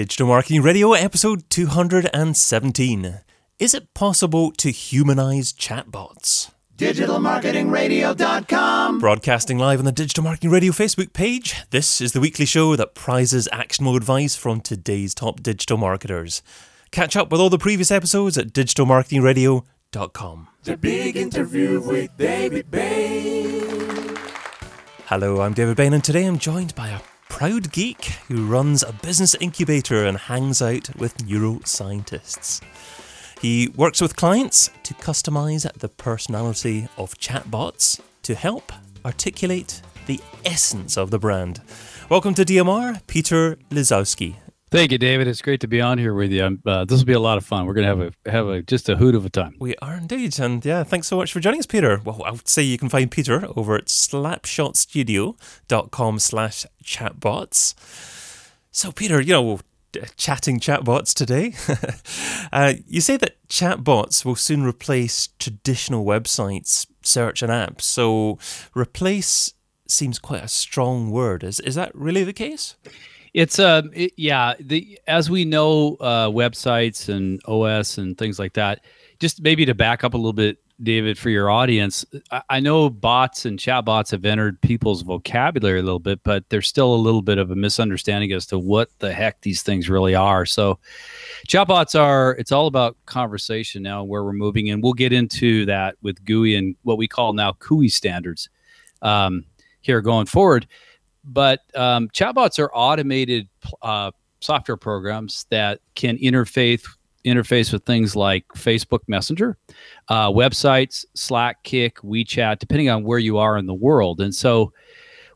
Digital Marketing Radio, episode 217. Is it possible to humanize chatbots? digitalmarketingradio.com. Broadcasting live on the Digital Marketing Radio Facebook page, this is the weekly show that prizes actionable advice from today's top digital marketers. Catch up with all the previous episodes at digitalmarketingradio.com. The big interview with David Bain. Hello, I'm David Bain, and today I'm joined by a proud geek who runs a business incubator and hangs out with neuroscientists. He works with clients to customize the personality of chatbots to help articulate the essence of the brand. Welcome to DMR, Peter Lizowski. Thank you, David. It's great to be on here with you. Uh, this will be a lot of fun. We're going to have a have a just a hoot of a time. We are indeed, and yeah, thanks so much for joining us, Peter. Well, I would say you can find Peter over at slapshotstudio.com slash chatbots. So, Peter, you know, chatting chatbots today. uh, you say that chatbots will soon replace traditional websites, search, and apps. So, replace seems quite a strong word. Is is that really the case? It's uh, it, yeah. The as we know, uh, websites and OS and things like that. Just maybe to back up a little bit, David, for your audience, I, I know bots and chatbots have entered people's vocabulary a little bit, but there's still a little bit of a misunderstanding as to what the heck these things really are. So, chatbots are it's all about conversation now, where we're moving, and we'll get into that with GUI and what we call now CUI standards um, here going forward. But um, chatbots are automated uh, software programs that can interface interface with things like Facebook Messenger, uh, websites, Slack, Kik, WeChat, depending on where you are in the world. And so,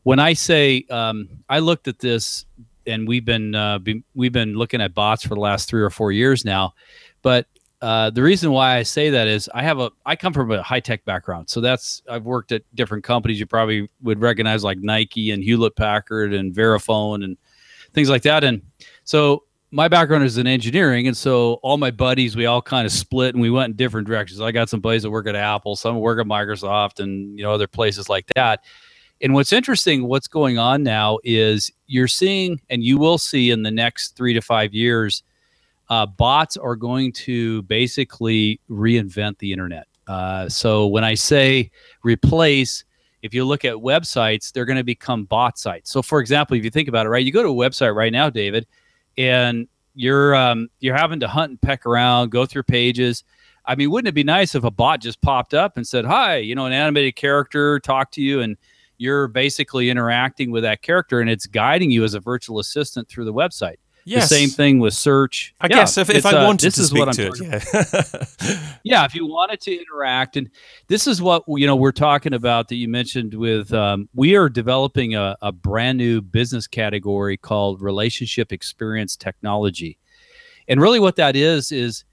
when I say um, I looked at this, and we've been, uh, be, we've been looking at bots for the last three or four years now, but uh, the reason why I say that is I have a I come from a high tech background, so that's I've worked at different companies you probably would recognize like Nike and Hewlett Packard and Verifone and things like that, and so my background is in engineering, and so all my buddies, we all kind of split and we went in different directions. I got some buddies that work at Apple, some work at Microsoft, and you know other places like that. And what's interesting, what's going on now is you're seeing, and you will see in the next three to five years, uh, bots are going to basically reinvent the internet. Uh, so when I say replace, if you look at websites, they're going to become bot sites. So for example, if you think about it, right, you go to a website right now, David, and you're um, you're having to hunt and peck around, go through pages. I mean, wouldn't it be nice if a bot just popped up and said, "Hi," you know, an animated character talk to you, and you're basically interacting with that character, and it's guiding you as a virtual assistant through the website. Yes. The same thing with search. I Yeah, guess if, if I uh, wanted this to is speak what I'm to it, yeah. yeah if you wanted to interact and this is what you know we're talking about that you mentioned with um, we are developing a, a brand new business category called relationship experience technology and really what that is is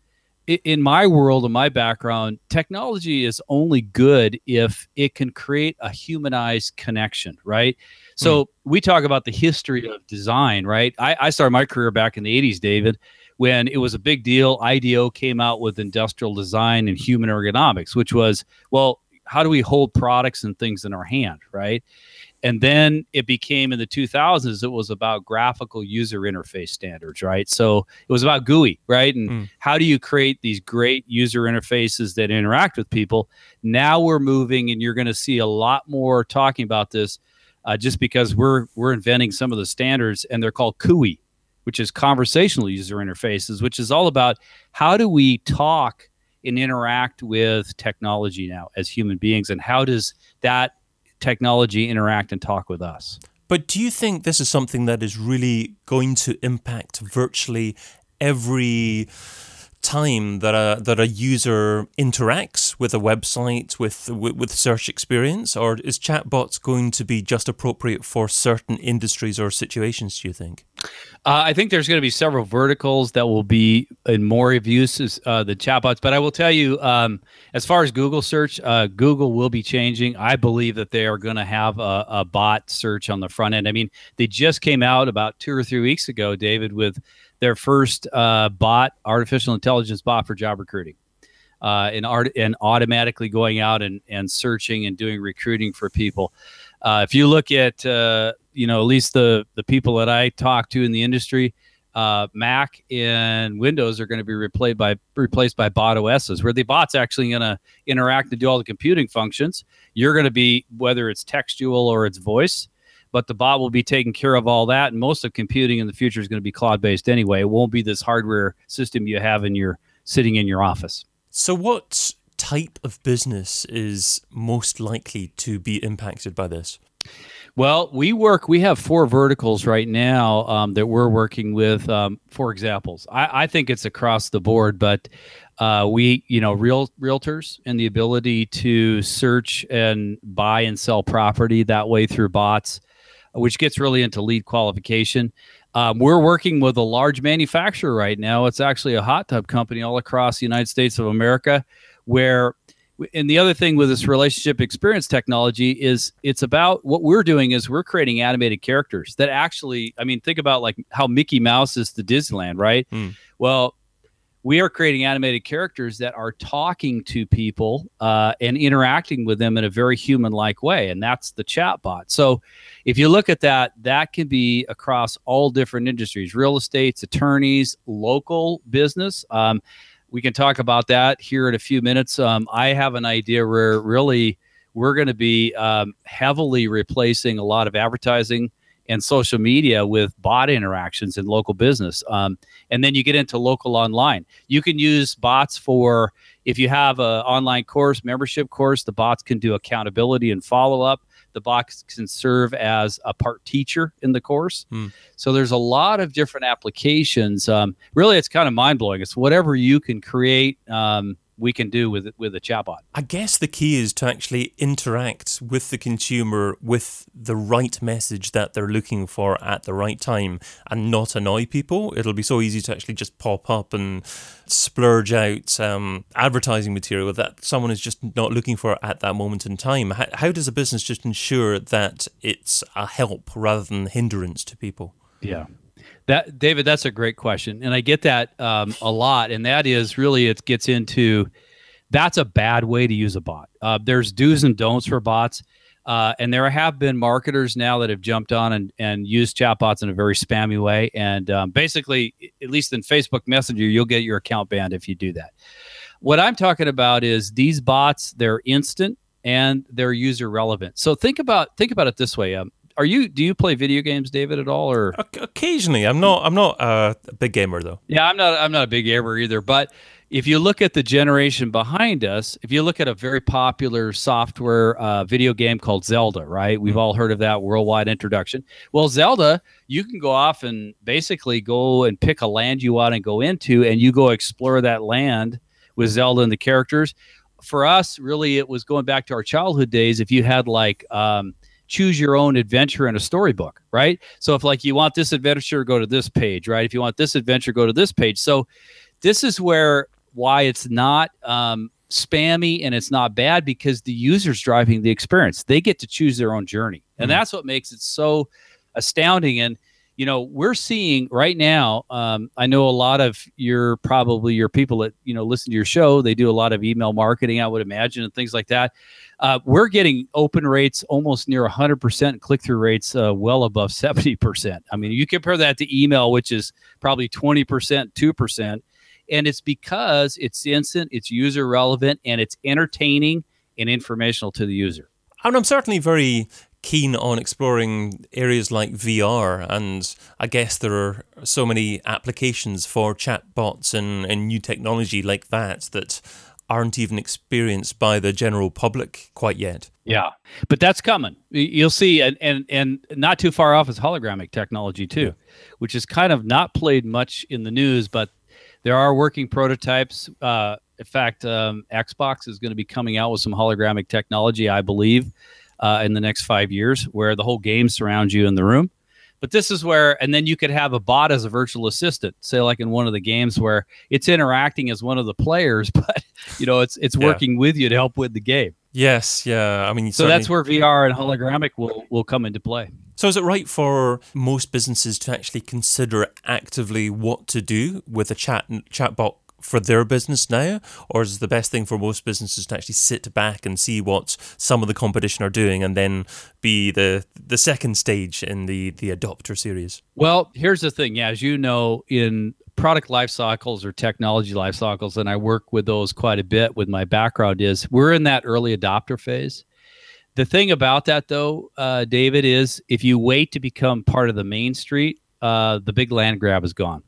in my world and my background technology is only good if it can create a humanized connection right so we talk about the history of design right I, I started my career back in the 80s david when it was a big deal. IDEO came out with industrial design and human ergonomics, which was, well, how do we hold products and things in our hand, right? And then it became in the 2000s, it was about graphical user interface standards, right? So it was about GUI, right? And Mm. how do you create these great user interfaces that interact with people? Now we're moving, and you're going to see a lot more talking about this uh, just because we're we're inventing some of the standards, and they're called CUI, which is conversational user interfaces, which is all about how do we talk and interact with technology now as human beings, and how does that technology interact and talk with us? But do you think this is something that is really going to impact virtually every time that a that a user interacts with a website with with, with search experience, or is chatbots going to be just appropriate for certain industries or situations? Do you think? Uh, I think there's going to be several verticals that will be in more of use as uh, the chatbots. But I will tell you, um, as far as Google search, uh, Google will be changing. I believe that they are going to have a, a bot search on the front end. I mean, they just came out about two or three weeks ago, David, with their first uh, bot, artificial intelligence bot for job recruiting. Uh, and art and automatically going out and, and searching and doing recruiting for people. Uh, if you look at uh, you know at least the the people that I talk to in the industry, uh, Mac and Windows are going to be replaced by replaced by bot OSs, where the bot's actually going to interact and do all the computing functions. You're going to be whether it's textual or it's voice, but the bot will be taking care of all that. And most of computing in the future is going to be cloud based anyway. It won't be this hardware system you have in your sitting in your office. So, what type of business is most likely to be impacted by this? Well, we work. We have four verticals right now um, that we're working with. Um, for examples, I, I, think it's across the board, but uh, we, you know, real realtors and the ability to search and buy and sell property that way through bots, which gets really into lead qualification. Um, we're working with a large manufacturer right now. It's actually a hot tub company all across the United States of America, where and the other thing with this relationship experience technology is it's about what we're doing is we're creating animated characters that actually i mean think about like how mickey mouse is the disneyland right mm. well we are creating animated characters that are talking to people uh, and interacting with them in a very human-like way and that's the chatbot so if you look at that that can be across all different industries real estates attorneys local business um, we can talk about that here in a few minutes. Um, I have an idea where really we're going to be um, heavily replacing a lot of advertising and social media with bot interactions in local business. Um, and then you get into local online. You can use bots for if you have an online course, membership course, the bots can do accountability and follow up the box can serve as a part teacher in the course. Hmm. So there's a lot of different applications. Um, really, it's kind of mind blowing. It's whatever you can create. Um, we can do with with a chatbot. I guess the key is to actually interact with the consumer with the right message that they're looking for at the right time and not annoy people. It'll be so easy to actually just pop up and splurge out um, advertising material that someone is just not looking for at that moment in time. How, how does a business just ensure that it's a help rather than hindrance to people? Yeah. That David, that's a great question, and I get that um, a lot. And that is really it gets into that's a bad way to use a bot. Uh, there's do's and don'ts for bots, uh, and there have been marketers now that have jumped on and, and used chatbots in a very spammy way. And um, basically, at least in Facebook Messenger, you'll get your account banned if you do that. What I'm talking about is these bots; they're instant and they're user relevant. So think about think about it this way. Um, are you do you play video games, David, at all? Or occasionally, I'm not. I'm not a big gamer though. Yeah, I'm not. I'm not a big gamer either. But if you look at the generation behind us, if you look at a very popular software uh, video game called Zelda, right? We've mm-hmm. all heard of that worldwide introduction. Well, Zelda, you can go off and basically go and pick a land you want to go into, and you go explore that land with Zelda and the characters. For us, really, it was going back to our childhood days. If you had like um, choose your own adventure in a storybook, right? So if like you want this adventure, go to this page, right? If you want this adventure, go to this page. So this is where why it's not um, spammy and it's not bad because the user's driving the experience. They get to choose their own journey, and mm-hmm. that's what makes it so astounding. And you know we're seeing right now um, i know a lot of your probably your people that you know listen to your show they do a lot of email marketing i would imagine and things like that. Uh, we're getting open rates almost near 100% click-through rates uh, well above 70% i mean you compare that to email which is probably 20% 2% and it's because it's instant it's user relevant and it's entertaining and informational to the user. And I'm certainly very keen on exploring areas like VR, and I guess there are so many applications for chatbots and, and new technology like that that aren't even experienced by the general public quite yet. Yeah, but that's coming. You'll see, and and and not too far off is hologramic technology too, yeah. which is kind of not played much in the news, but there are working prototypes. Uh, in fact, um, Xbox is going to be coming out with some hologramic technology, I believe uh, in the next five years, where the whole game surrounds you in the room. But this is where, and then you could have a bot as a virtual assistant, say like in one of the games where it's interacting as one of the players, but you know it's it's yeah. working with you to help with the game. Yes, yeah. I mean, so that's where VR and hologramic will will come into play. So, is it right for most businesses to actually consider actively what to do with a chat chatbot for their business now, or is the best thing for most businesses to actually sit back and see what some of the competition are doing, and then be the the second stage in the the adopter series? Well, here's the thing. Yeah, as you know, in product life cycles or technology life cycles, and I work with those quite a bit. With my background, is we're in that early adopter phase. The thing about that, though, uh, David, is if you wait to become part of the main street, uh, the big land grab is gone.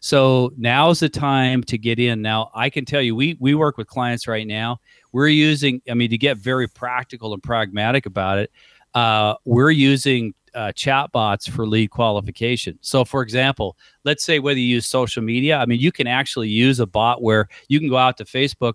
So now's the time to get in. Now I can tell you, we we work with clients right now. We're using, I mean, to get very practical and pragmatic about it, uh, we're using uh, chatbots for lead qualification. So, for example, let's say whether you use social media, I mean, you can actually use a bot where you can go out to Facebook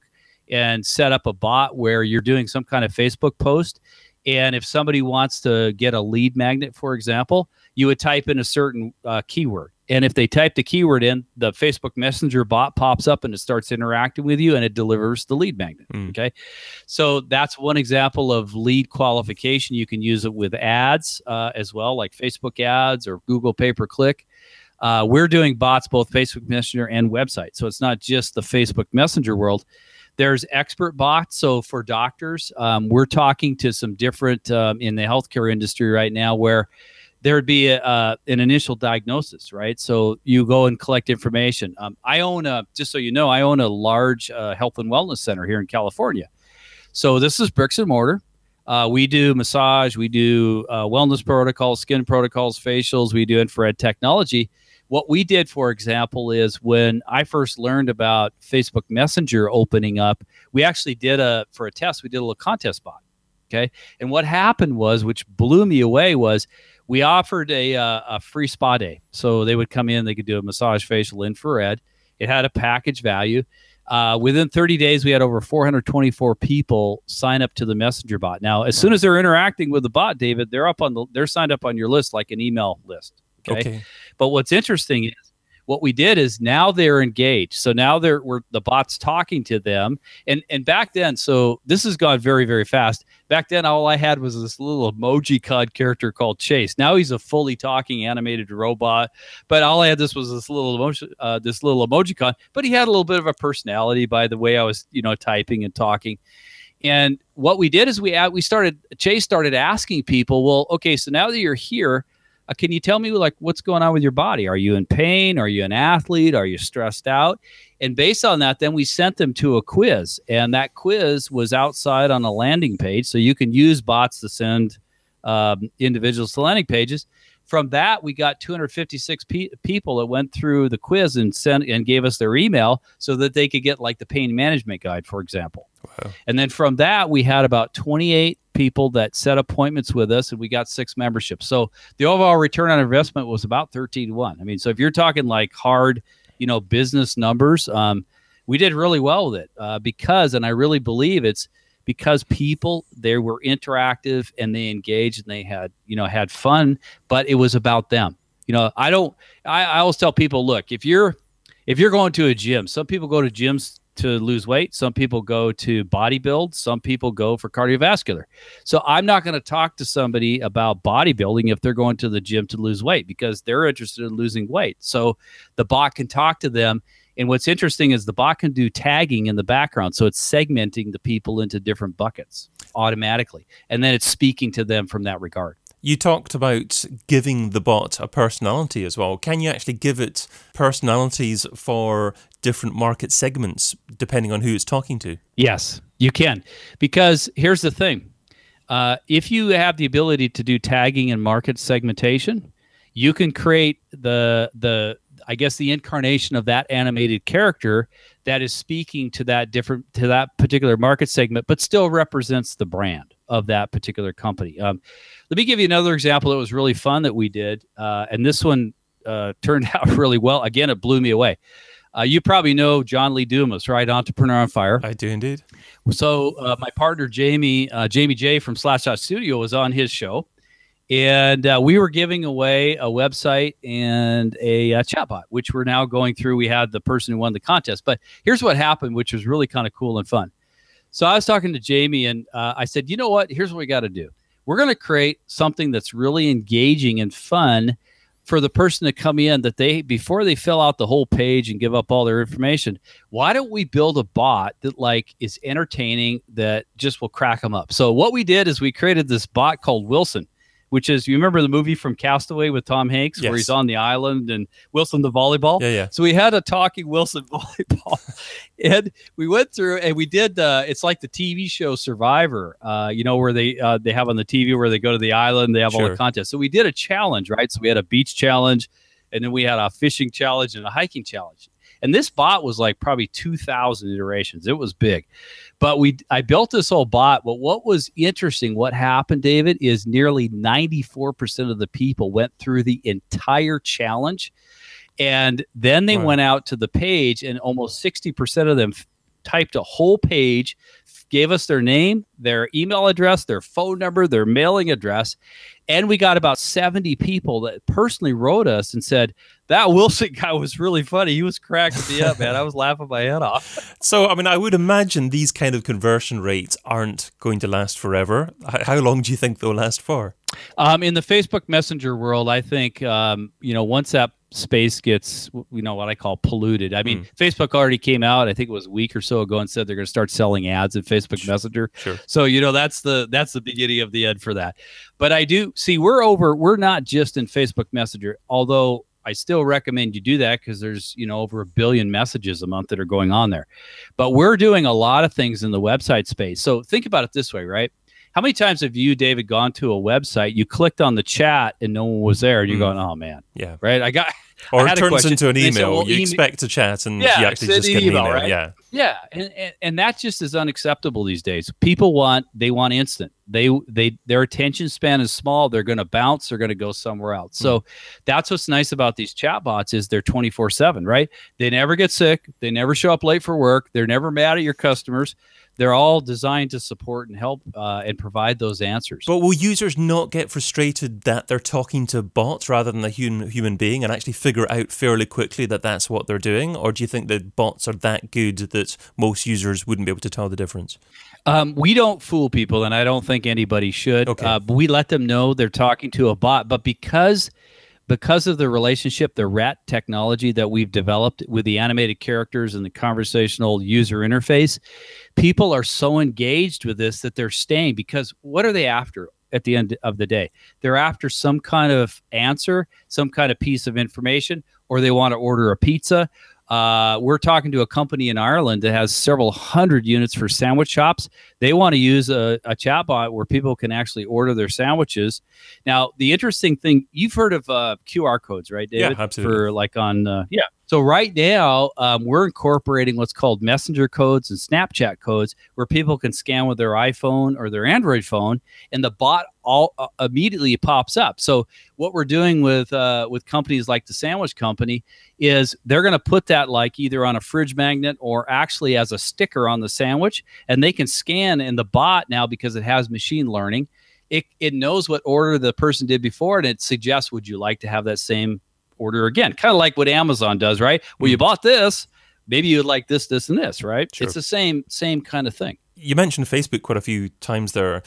and set up a bot where you're doing some kind of Facebook post. And if somebody wants to get a lead magnet, for example, you would type in a certain uh, keyword. And if they type the keyword in, the Facebook Messenger bot pops up and it starts interacting with you and it delivers the lead magnet. Mm. Okay. So that's one example of lead qualification. You can use it with ads uh, as well, like Facebook ads or Google pay per click. Uh, we're doing bots both Facebook Messenger and website. So it's not just the Facebook Messenger world. There's expert bots. So for doctors, um, we're talking to some different um, in the healthcare industry right now where there would be a, uh, an initial diagnosis, right? So you go and collect information. Um, I own a, just so you know, I own a large uh, health and wellness center here in California. So this is bricks and mortar. Uh, we do massage, we do uh, wellness protocols, skin protocols, facials, we do infrared technology. What we did, for example, is when I first learned about Facebook Messenger opening up, we actually did a, for a test, we did a little contest bot. Okay. And what happened was, which blew me away, was we offered a, uh, a free spa day. So they would come in, they could do a massage, facial, infrared. It had a package value. Uh, within 30 days, we had over 424 people sign up to the messenger bot. Now, as soon as they're interacting with the bot, David, they're up on the they're signed up on your list like an email list. Okay. okay. But what's interesting is what we did is now they're engaged. So now they're we're the bots talking to them. And and back then, so this has gone very, very fast. Back then, all I had was this little emoji cod character called Chase. Now he's a fully talking animated robot. But all I had this was this little emoji, uh, this little emoji con. But he had a little bit of a personality by the way I was, you know, typing and talking. And what we did is we we started Chase started asking people, well, okay, so now that you're here, uh, can you tell me like what's going on with your body? Are you in pain? Are you an athlete? Are you stressed out? And based on that, then we sent them to a quiz, and that quiz was outside on a landing page, so you can use bots to send um, individuals to landing pages. From that, we got 256 pe- people that went through the quiz and sent and gave us their email so that they could get like the pain management guide, for example. Wow. And then from that, we had about 28 people that set appointments with us and we got six memberships. So the overall return on investment was about 13 to 1. I mean, so if you're talking like hard, you know, business numbers, um, we did really well with it uh, because, and I really believe it's because people they were interactive and they engaged and they had, you know, had fun, but it was about them. You know, I don't, I, I always tell people, look, if you're, if you're going to a gym, some people go to gyms to lose weight. Some people go to bodybuild. Some people go for cardiovascular. So I'm not going to talk to somebody about bodybuilding if they're going to the gym to lose weight because they're interested in losing weight. So the bot can talk to them. And what's interesting is the bot can do tagging in the background. So it's segmenting the people into different buckets automatically. And then it's speaking to them from that regard. You talked about giving the bot a personality as well. Can you actually give it personalities for different market segments depending on who it's talking to? Yes, you can. Because here's the thing uh, if you have the ability to do tagging and market segmentation, you can create the, the, I guess the incarnation of that animated character that is speaking to that different to that particular market segment, but still represents the brand of that particular company. Um, let me give you another example that was really fun that we did, uh, and this one uh, turned out really well. Again, it blew me away. Uh, you probably know John Lee Dumas, right? Entrepreneur on Fire. I do indeed. So uh, my partner Jamie uh, Jamie J from Slapshot Studio was on his show, and uh, we were giving away a website and a, a chatbot, which we're now going through. We had the person who won the contest, but here's what happened, which was really kind of cool and fun. So I was talking to Jamie, and uh, I said, you know what? Here's what we got to do. We're going to create something that's really engaging and fun for the person to come in that they before they fill out the whole page and give up all their information why don't we build a bot that like is entertaining that just will crack them up so what we did is we created this bot called wilson which is you remember the movie from Castaway with Tom Hanks Yes. where he's on the island and Wilson the volleyball. Yeah, yeah. So we had a talking Wilson volleyball, and we went through and we did. Uh, it's like the TV show Survivor, uh, you know, where they uh, they have on the TV where they go to the island, they have all the contests. So we did a challenge, right? So we had a beach challenge, and then we had a fishing challenge and a hiking challenge. And this bot was like probably two thousand iterations. It was big, but we I built this whole bot. But what was interesting, what happened, David, is nearly ninety four percent of the people went through the entire challenge, and then they Wow. went out to the page, and almost sixty percent of them f- typed a whole page, gave us their name, their email address, their phone number, their mailing address, and we got about seventy people that personally wrote us and said that Wilson guy was really funny. He was cracking me up, man. I was laughing my head off. So, I mean, I would imagine these kind of conversion rates aren't going to last forever. How long do you think they'll last for? Um, in the Facebook Messenger world, I think um, you know once that space gets you know what I call polluted. I mean, Facebook already came out. I think it was a week or so ago and said they're going to start selling ads Facebook Messenger. Sure. So you know that's the that's the beginning of the end for that. But I do see we're over. We're not just in Facebook Messenger, although. I still recommend you do that because there's you know over a billion messages a month that are going on there, but we're doing a lot of things in the website space. So think about it this way, right? How many times have you, David, gone to a website, you clicked on the chat and no one was there, and you're Mm. going, "Oh man," Yeah. right? I got Or it turns into an they said, email. well, you email- expect to chat and Yeah, you actually just get an email, email. right? Yeah. Yeah, and, and and that just is unacceptable these days. People want they want instant. They they their attention span is small. They're going to bounce. They're going to go somewhere else. So that's what's nice about these chatbots is they're twenty four seven. Right? They never get sick. They never show up late for work. They're never mad at your customers. They're all designed to support and help uh, and provide those answers. But will users not get frustrated that they're talking to bots rather than a human human being and actually figure out fairly quickly that that's what they're doing? Or do you think that bots are that good that most users wouldn't be able to tell the difference? Um, we don't fool people, and I don't think anybody should. Okay. Uh, but we let them know they're talking to a bot. But because because of the relationship, the rat technology that we've developed with the animated characters and the conversational user interface, people are so engaged with this that they're staying. Because what are they after? At the end of the day, they're after some kind of answer, some kind of piece of information, or they want to order a pizza, uh, we're talking to a company in Ireland that has several hundred units for sandwich shops. They want to use a, a chatbot where people can actually order their sandwiches. Now, the interesting thing you've heard of uh, QR codes, right, David? Yeah, absolutely. For like on, uh, yeah. So right now, um, we're incorporating what's called messenger codes and Snapchat codes, where people can scan with their iPhone or their Android phone, and the bot all uh, immediately pops up. So what we're doing with uh, with companies like the Sandwich Company is they're going to put that like either on a fridge magnet or actually as a sticker on the sandwich, and they can scan in the bot now because it has machine learning. It, it knows what order the person did before and it suggests would you like to have that same order again kind of like what amazon does right well you bought this maybe you'd like this this and this right Sure. it's the same same kind of thing You mentioned Facebook quite a few times there.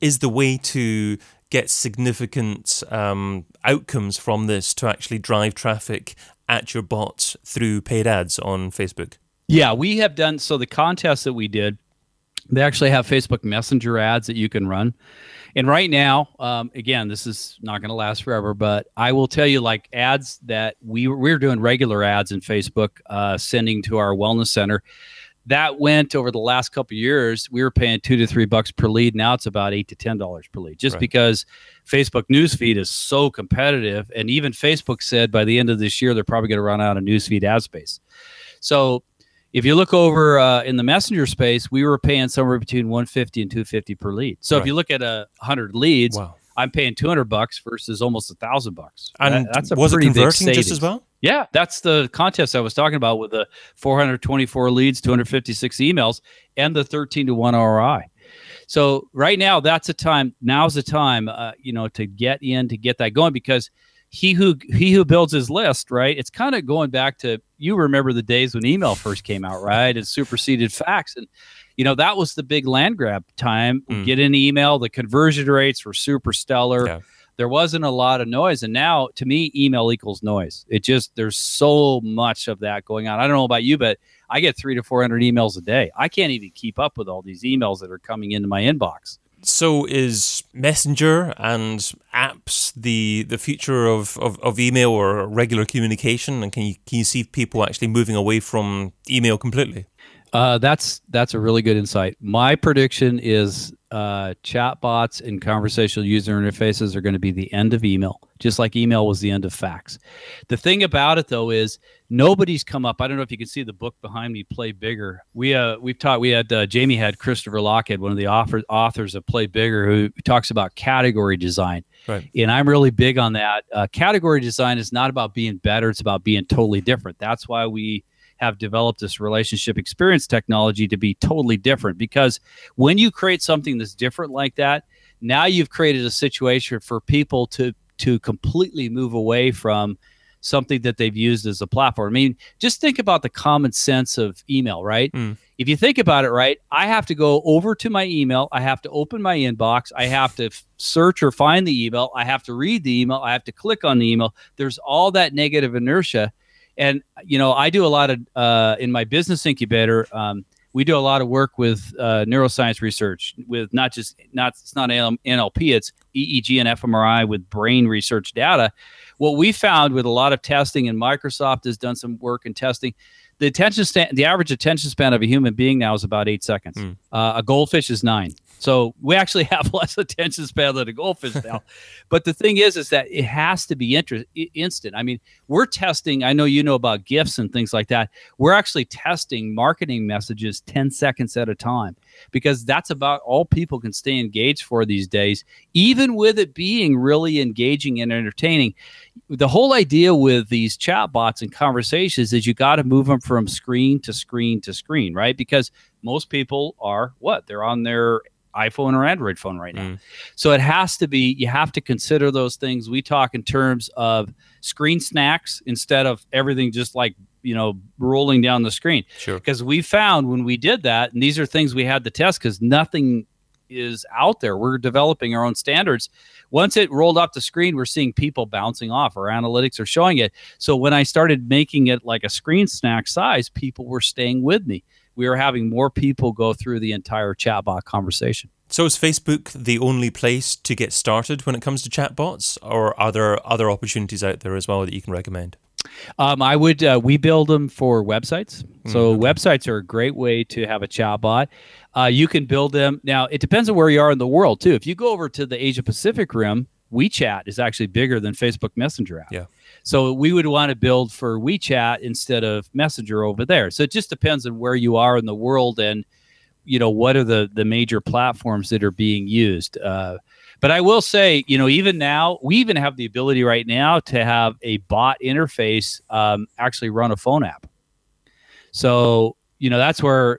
Is the way to get significant um, outcomes from this to actually drive traffic at your bots through paid ads on Facebook? Yeah, we have done so. The contest that we did, they actually have Facebook Messenger ads that you can run. And right now, um, again, this is not going to last forever, but I will tell you, like ads that we we're doing regular ads in Facebook, uh, sending to our wellness center. That went over the last couple of years. We were paying two to three bucks per lead. Now it's about eight to ten dollars per lead, just Right. because Facebook newsfeed is so competitive. And even Facebook said by the end of this year, they're probably going to run out of newsfeed ad space. So if you look over uh, in the messenger space, we were paying somewhere between 150 and 250 per lead. So if you look at a 100 leads, Wow. I'm paying 200 bucks versus almost a thousand bucks. And That- that's a was it pretty big converting just as well? Yeah, that's the contest I was talking about with the 424 leads, 256 emails, and the 13 to 1 ROI. So right now, that's a time. Now's the time, uh, you know, to get in to get that going because he who he who builds his list, right? It's kind of going back to you remember the days when email first came out, right? And superseded fax, and you know that was the big land grab time. Mm. Get an email. The conversion rates were super stellar. Yeah. there wasn't a lot of noise. And now to me, email equals noise. It just, there's so much of that going on. I don't know about you, but I get three to 400 emails a day. I can't even keep up with all these emails that are coming into my inbox. So is Messenger and apps the the future of, of, of email or regular communication? And can you can you see people actually moving away from email completely? Uh, that's that's a really good insight. My prediction is uh, chatbots and conversational user interfaces are going to be the end of email, just like email was the end of fax. The thing about it though is nobody's come up. I don't know if you can see the book behind me, Play Bigger. We uh we've talked. We had uh, Jamie had Christopher Lochhead, one of the author, authors of Play Bigger, who talks about category design. Right. And I'm really big on that. Uh, category design is not about being better; it's about being totally different. That's why we have developed this relationship experience technology to be totally different because when you create something that's different like that now you've created a situation for people to to completely move away from something that they've used as a platform. I mean, just think about the common sense of email, right? Mm. If you think about it, right, I have to go over to my email, I have to open my inbox, I have to f- search or find the email, I have to read the email, I have to click on the email. There's all that negative inertia and you know i do a lot of uh, in my business incubator um, we do a lot of work with uh, neuroscience research with not just not it's not nlp it's eeg and fmri with brain research data. What we found with a lot of testing and microsoft has done some work in testing the attention span the average attention span of a human being now is about eight seconds. Mm. uh, a goldfish is nine so we actually have less attention span than a goldfish now. but the thing is, is that it has to be inter- instant. I mean, we're testing. I know you know about gifts and things like that. We're actually testing marketing messages 10 seconds at a time because that's about all people can stay engaged for these days, even with it being really engaging and entertaining. The whole idea with these chatbots and conversations is you got to move them from screen to screen to screen, right? Because most people are what? They're on their iPhone or Android phone right now. Mm. So it has to be, you have to consider those things. We talk in terms of screen snacks instead of everything just like, you know, rolling down the screen. Sure. Because we found when we did that, and these are things we had to test because nothing is out there. We're developing our own standards. Once it rolled off the screen, we're seeing people bouncing off. Our analytics are showing it. So when I started making it like a screen snack size, people were staying with me. We are having more people go through the entire chatbot conversation. So is Facebook the only place to get started when it comes to chatbots, or are there other opportunities out there as well that you can recommend? Um, I would uh, we build them for websites. So Mm, websites are a great way to have a chatbot. Uh, you can build them now. It depends on where you are in the world too. If you go over to the Asia Pacific rim, WeChat is actually bigger than Facebook Messenger app. Yeah. So we would want to build for WeChat instead of Messenger over there. So it just depends on where you are in the world and you know what are the the major platforms that are being used. Uh, but I will say, you know, even now, we even have the ability right now to have a bot interface um, actually run a phone app. So, you know, that's where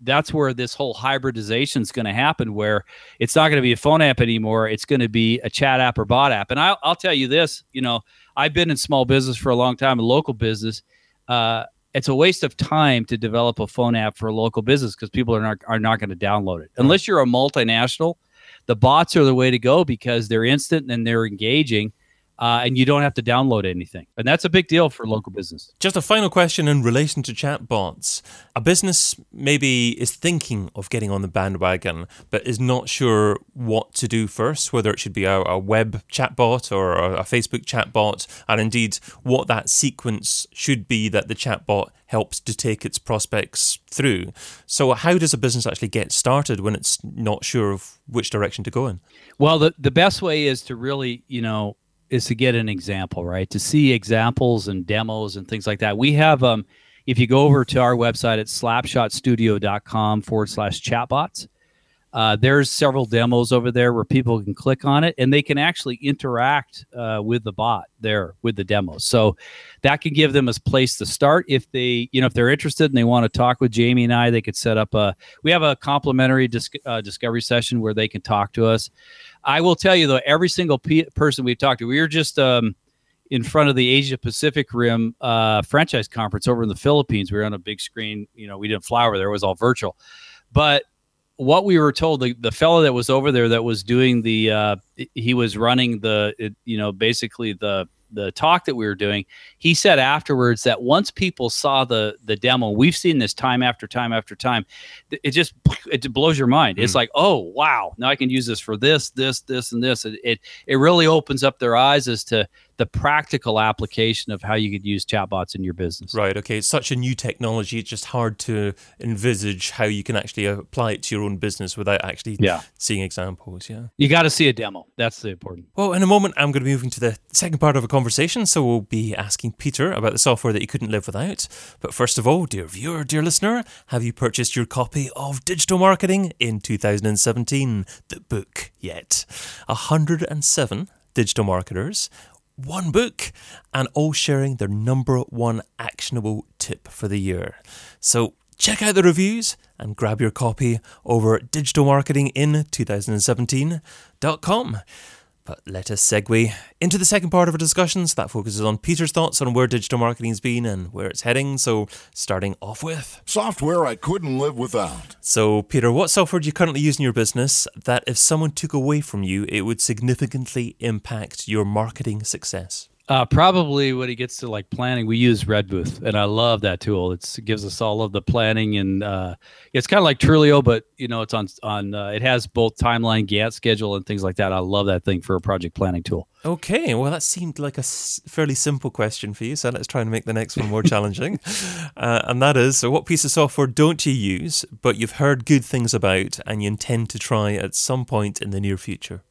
that's where this whole hybridization is going to happen, where it's not going to be a phone app anymore. It's going to be a chat app or bot app. And I'll, I'll tell you this, you know, I've been in small business for a long time, a local business. Uh, it's a waste of time to develop a phone app for a local business because people are not are not going to download it unless you're a multinational. The bots are the way to go because they're instant and they're engaging, uh, and you don't have to download anything. And that's a big deal for local business. Just a final question in relation to chatbots. A business maybe is thinking of getting on the bandwagon, but is not sure what to do first, whether it should be a, a web chatbot or a, a Facebook chatbot, and indeed what that sequence should be that the chatbot helps to take its prospects through. So, how does a business actually get started when it's not sure of which direction to go in? Well, the, the best way is to really, you know, is to get an example, right? To see examples and demos and things like that. We have, um, if you go over to our website at slapshotstudio.com forward slash chatbots, uh, there's several demos over there where people can click on it and they can actually interact uh, with the bot there with the demos. So that can give them a place to start. If they, you know, if they're interested and they want to talk with Jamie and I, they could set up a. We have a complimentary uh, discovery session where they can talk to us. I will tell you though, every single pe- person we've talked to, we were just um, in front of the Asia Pacific Rim uh, franchise conference over in the Philippines. We were on a big screen. You know, we didn't fly over there; it was all virtual. But what we were told, the, the fellow that was over there that was doing the, uh, he was running the, it, you know, basically the the talk that we were doing, he said afterwards that once people saw the the demo, we've seen this time after time after time, it just it blows your mind. Mm. It's hmm. like, oh wow, now I can use this for this, this, this, and this. It, it it really opens up their eyes as to the practical application of how you could use chatbots in your business. Right. Okay. It's such a new technology. It's just hard to envisage how you can actually apply it to your own business without actually yeah. seeing examples. Yeah. You got to see a demo. That's the important. Well, in a moment, I'm going to be moving to the second part of a conversation. So we'll be asking Peter about the software that he couldn't live without. But first of all, dear viewer, dear listener, have you purchased your copy of Digital Marketing in 2017, the book yet? 107 digital marketers one book and all sharing their number one actionable tip for the year. So check out the reviews and grab your copy over digitalmarketingin2017.com. But let us segue into the second part of our discussions that focuses on Peter's thoughts on where digital marketing's been and where it's heading. So, starting off with software I couldn't live without. So, Peter, what software do you currently use in your business that if someone took away from you, it would significantly impact your marketing success? Uh, probably when it gets to like planning, we use Redbooth, and I love that tool. It's, it gives us all of the planning, and uh, it's kind of like Trello, but you know, it's on on. Uh, it has both timeline, Gantt schedule, and things like that. I love that thing for a project planning tool. Okay, well, that seemed like a s- fairly simple question for you, so let's try and make the next one more challenging. Uh, and that is, so what piece of software don't you use, but you've heard good things about, and you intend to try at some point in the near future?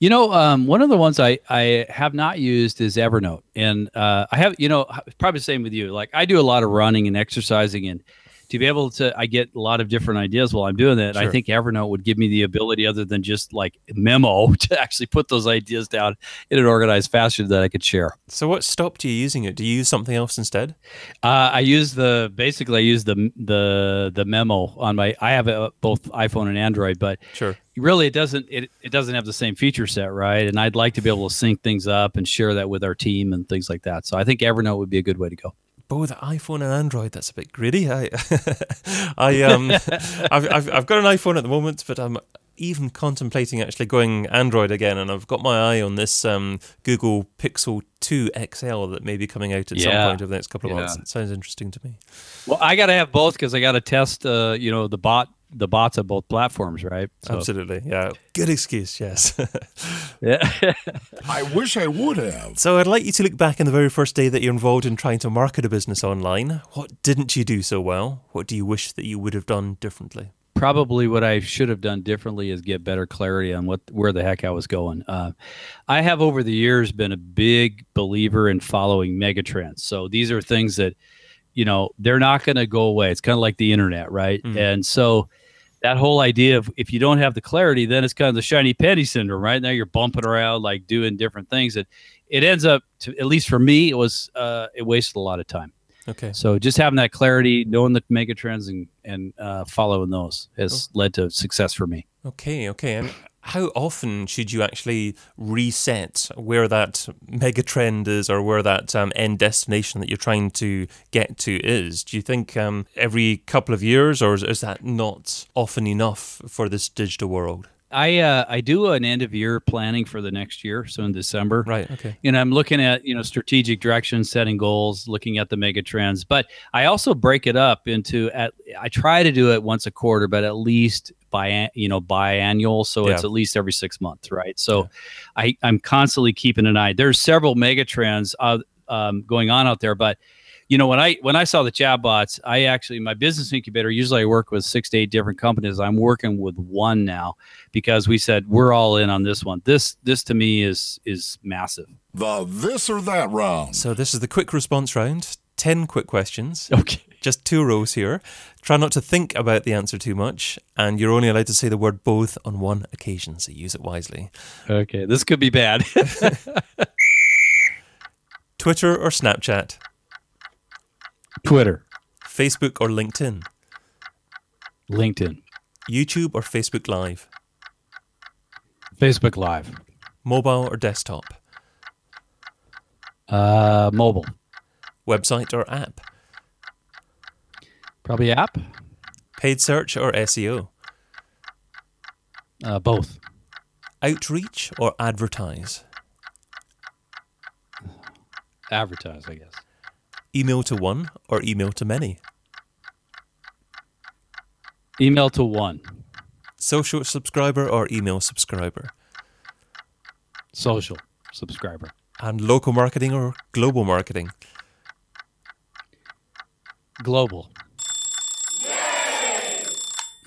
You know, um, one of the ones I, I have not used is Evernote. And uh, I have, you know, probably the same with you. Like I do a lot of running and exercising and to be able to i get a lot of different ideas while i'm doing that sure. i think evernote would give me the ability other than just like memo to actually put those ideas down in an organized fashion that i could share. So what stopped you using it? Do you use something else instead? Uh, i use the basically i use the the the memo on my i have a, both iphone and android but sure. really it doesn't it, it doesn't have the same feature set right? And i'd like to be able to sync things up and share that with our team and things like that. So i think evernote would be a good way to go both the iPhone and Android. That's a bit greedy. I, I um, I've, I've, I've got an iPhone at the moment, but I'm even contemplating actually going Android again, and I've got my eye on this um, Google Pixel 2 XL that may be coming out at yeah. some point over the next couple of yeah. months. It sounds interesting to me. Well, I got to have both because I got to test, uh, you know, the bot the bots of both platforms, right? So. Absolutely. Yeah. Good excuse. Yes. yeah. I wish I would have. So I'd like you to look back in the very first day that you're involved in trying to market a business online. What didn't you do so well? What do you wish that you would have done differently? Probably what I should have done differently is get better clarity on what where the heck I was going. Uh, I have over the years been a big believer in following megatrends. So these are things that, you know, they're not going to go away. It's kind of like the internet, right? Mm. And so that whole idea of if you don't have the clarity, then it's kind of the shiny penny syndrome, right? Now you're bumping around, like doing different things. It it ends up, to, at least for me, it was uh, it wasted a lot of time. Okay. So just having that clarity, knowing the mega trends, and and uh, following those has oh. led to success for me. Okay. Okay. And how often should you actually reset where that mega trend is or where that um, end destination that you're trying to get to is? Do you think um, every couple of years, or is, is that not often enough for this digital world? I uh, I do an end of year planning for the next year, so in December. Right. Okay. And I'm looking at you know strategic direction, setting goals, looking at the mega trends. But I also break it up into at I try to do it once a quarter, but at least by you know biannual, so yeah. it's at least every six months, right? So yeah. I I'm constantly keeping an eye. There's several mega trends uh, um, going on out there, but you know when i when i saw the chatbots i actually my business incubator usually i work with six to eight different companies. I'm working with one now because we said we're all in on this one. This this to me is is massive. The this or that round. So this is the quick response round. 10 quick questions. Okay. Just two rows here. Try not to think about the answer too much and you're only allowed to say the word both on one occasion so use it wisely. Okay this could be bad. Twitter or snapchat Twitter, Facebook or LinkedIn, LinkedIn, YouTube or Facebook Live, Facebook Live, mobile or desktop, uh, mobile, website or app, probably app, paid search or SEO, Uh, both. Outreach or advertise? Advertise, I guess. Email to one or email to many? Email to one. Social subscriber or email subscriber? Social subscriber. And local marketing or global marketing? Global.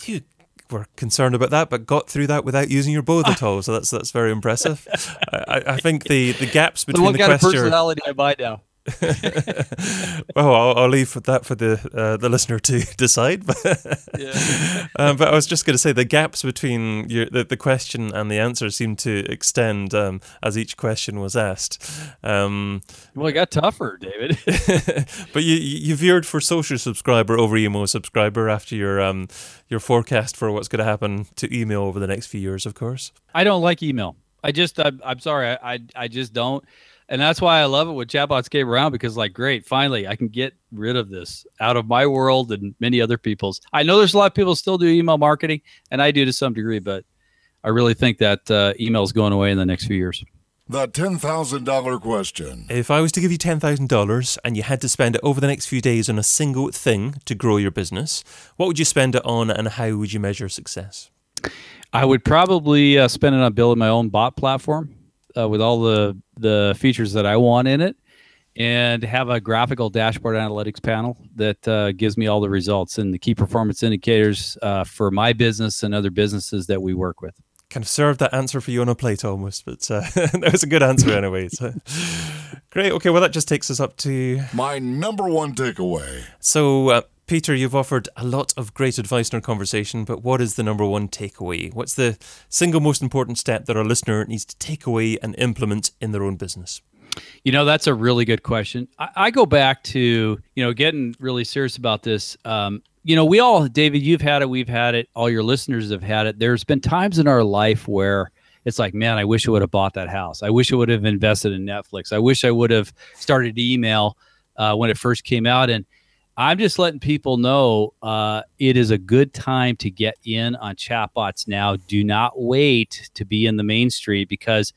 You were concerned about that, but got through that without using your both at all. So that's that's very impressive. I, I think the, the gaps between what the kind of question. personality am I now? well, I'll, I'll leave that for the uh, the listener to decide. Yeah. um, but I was just going to say the gaps between your, the, the question and the answer seemed to extend um, as each question was asked. Um, Well, it got tougher, David. but you you veered for social subscriber over email subscriber after your um your forecast for what's going to happen to email over the next few years, of course. I don't like email. I just, I'm, I'm sorry. I, I, I just don't. And that's why I love it when chatbots came around because, like, great, finally, I can get rid of this out of my world and many other people's. I know there's a lot of people still do email marketing, and I do to some degree, but I really think that uh, email is going away in the next few years. The $10,000 question. If I was to give you $10,000 and you had to spend it over the next few days on a single thing to grow your business, what would you spend it on and how would you measure success? I would probably uh, spend it on building my own bot platform uh, with all the the features that I want in it, and have a graphical dashboard analytics panel that uh, gives me all the results and the key performance indicators uh, for my business and other businesses that we work with. Kind of served that answer for you on a plate almost, but uh, that was a good answer anyway. So. Great. Okay, well, that just takes us up to. My number one takeaway. So, uh, Peter, you've offered a lot of great advice in our conversation, but what is the number one takeaway? What's the single most important step that our listener needs to take away and implement in their own business? You know, that's a really good question. I, I go back to, you know, getting really serious about this. Um, you know, we all, David, you've had it, we've had it, all your listeners have had it. There's been times in our life where it's like, man, I wish I would have bought that house. I wish I would have invested in Netflix. I wish I would have started email uh, when it first came out. And I'm just letting people know uh, it is a good time to get in on chatbots now. Do not wait to be in the main street because,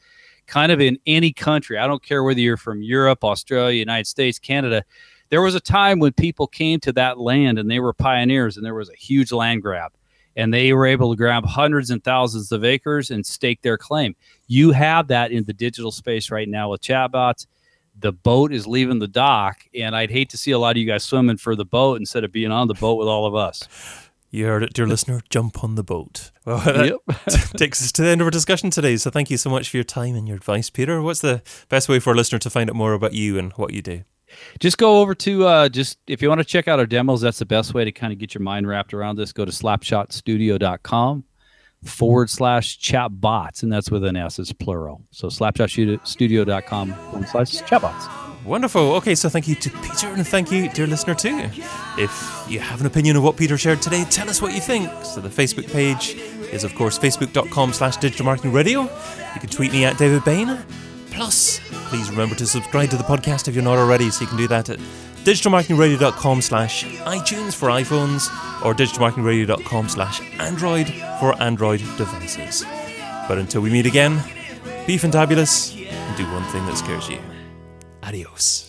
kind of in any country, I don't care whether you're from Europe, Australia, United States, Canada, there was a time when people came to that land and they were pioneers and there was a huge land grab and they were able to grab hundreds and thousands of acres and stake their claim. You have that in the digital space right now with chatbots the boat is leaving the dock, and I'd hate to see a lot of you guys swimming for the boat instead of being on the boat with all of us. You heard it, dear listener. Jump on the boat. Well, that takes us to the end of our discussion today. So, thank you so much for your time and your advice, Peter. What's the best way for a listener to find out more about you and what you do? Just go over to uh, just if you want to check out our demos, that's the best way to kind of get your mind wrapped around this. Go to slapshotstudio.com forward slash chatbots, and that's with an S, it's plural. So slapshotstudio.com forward slash chatbots. Wonderful. Okay, so thank you to Peter and thank you, dear listener, too. If you have an opinion of what Peter shared today, tell us what you think. So the Facebook page is, of course, facebook.com slash digital marketing radio. You can tweet me at David Bain. Plus, please remember to subscribe to the podcast if you're not already, so you can do that at digitalmarketingradio.com slash iTunes for iPhones or digitalmarketingradio.com slash Android for Android devices. But until we meet again, be fantabulous and do one thing that scares you. Adios.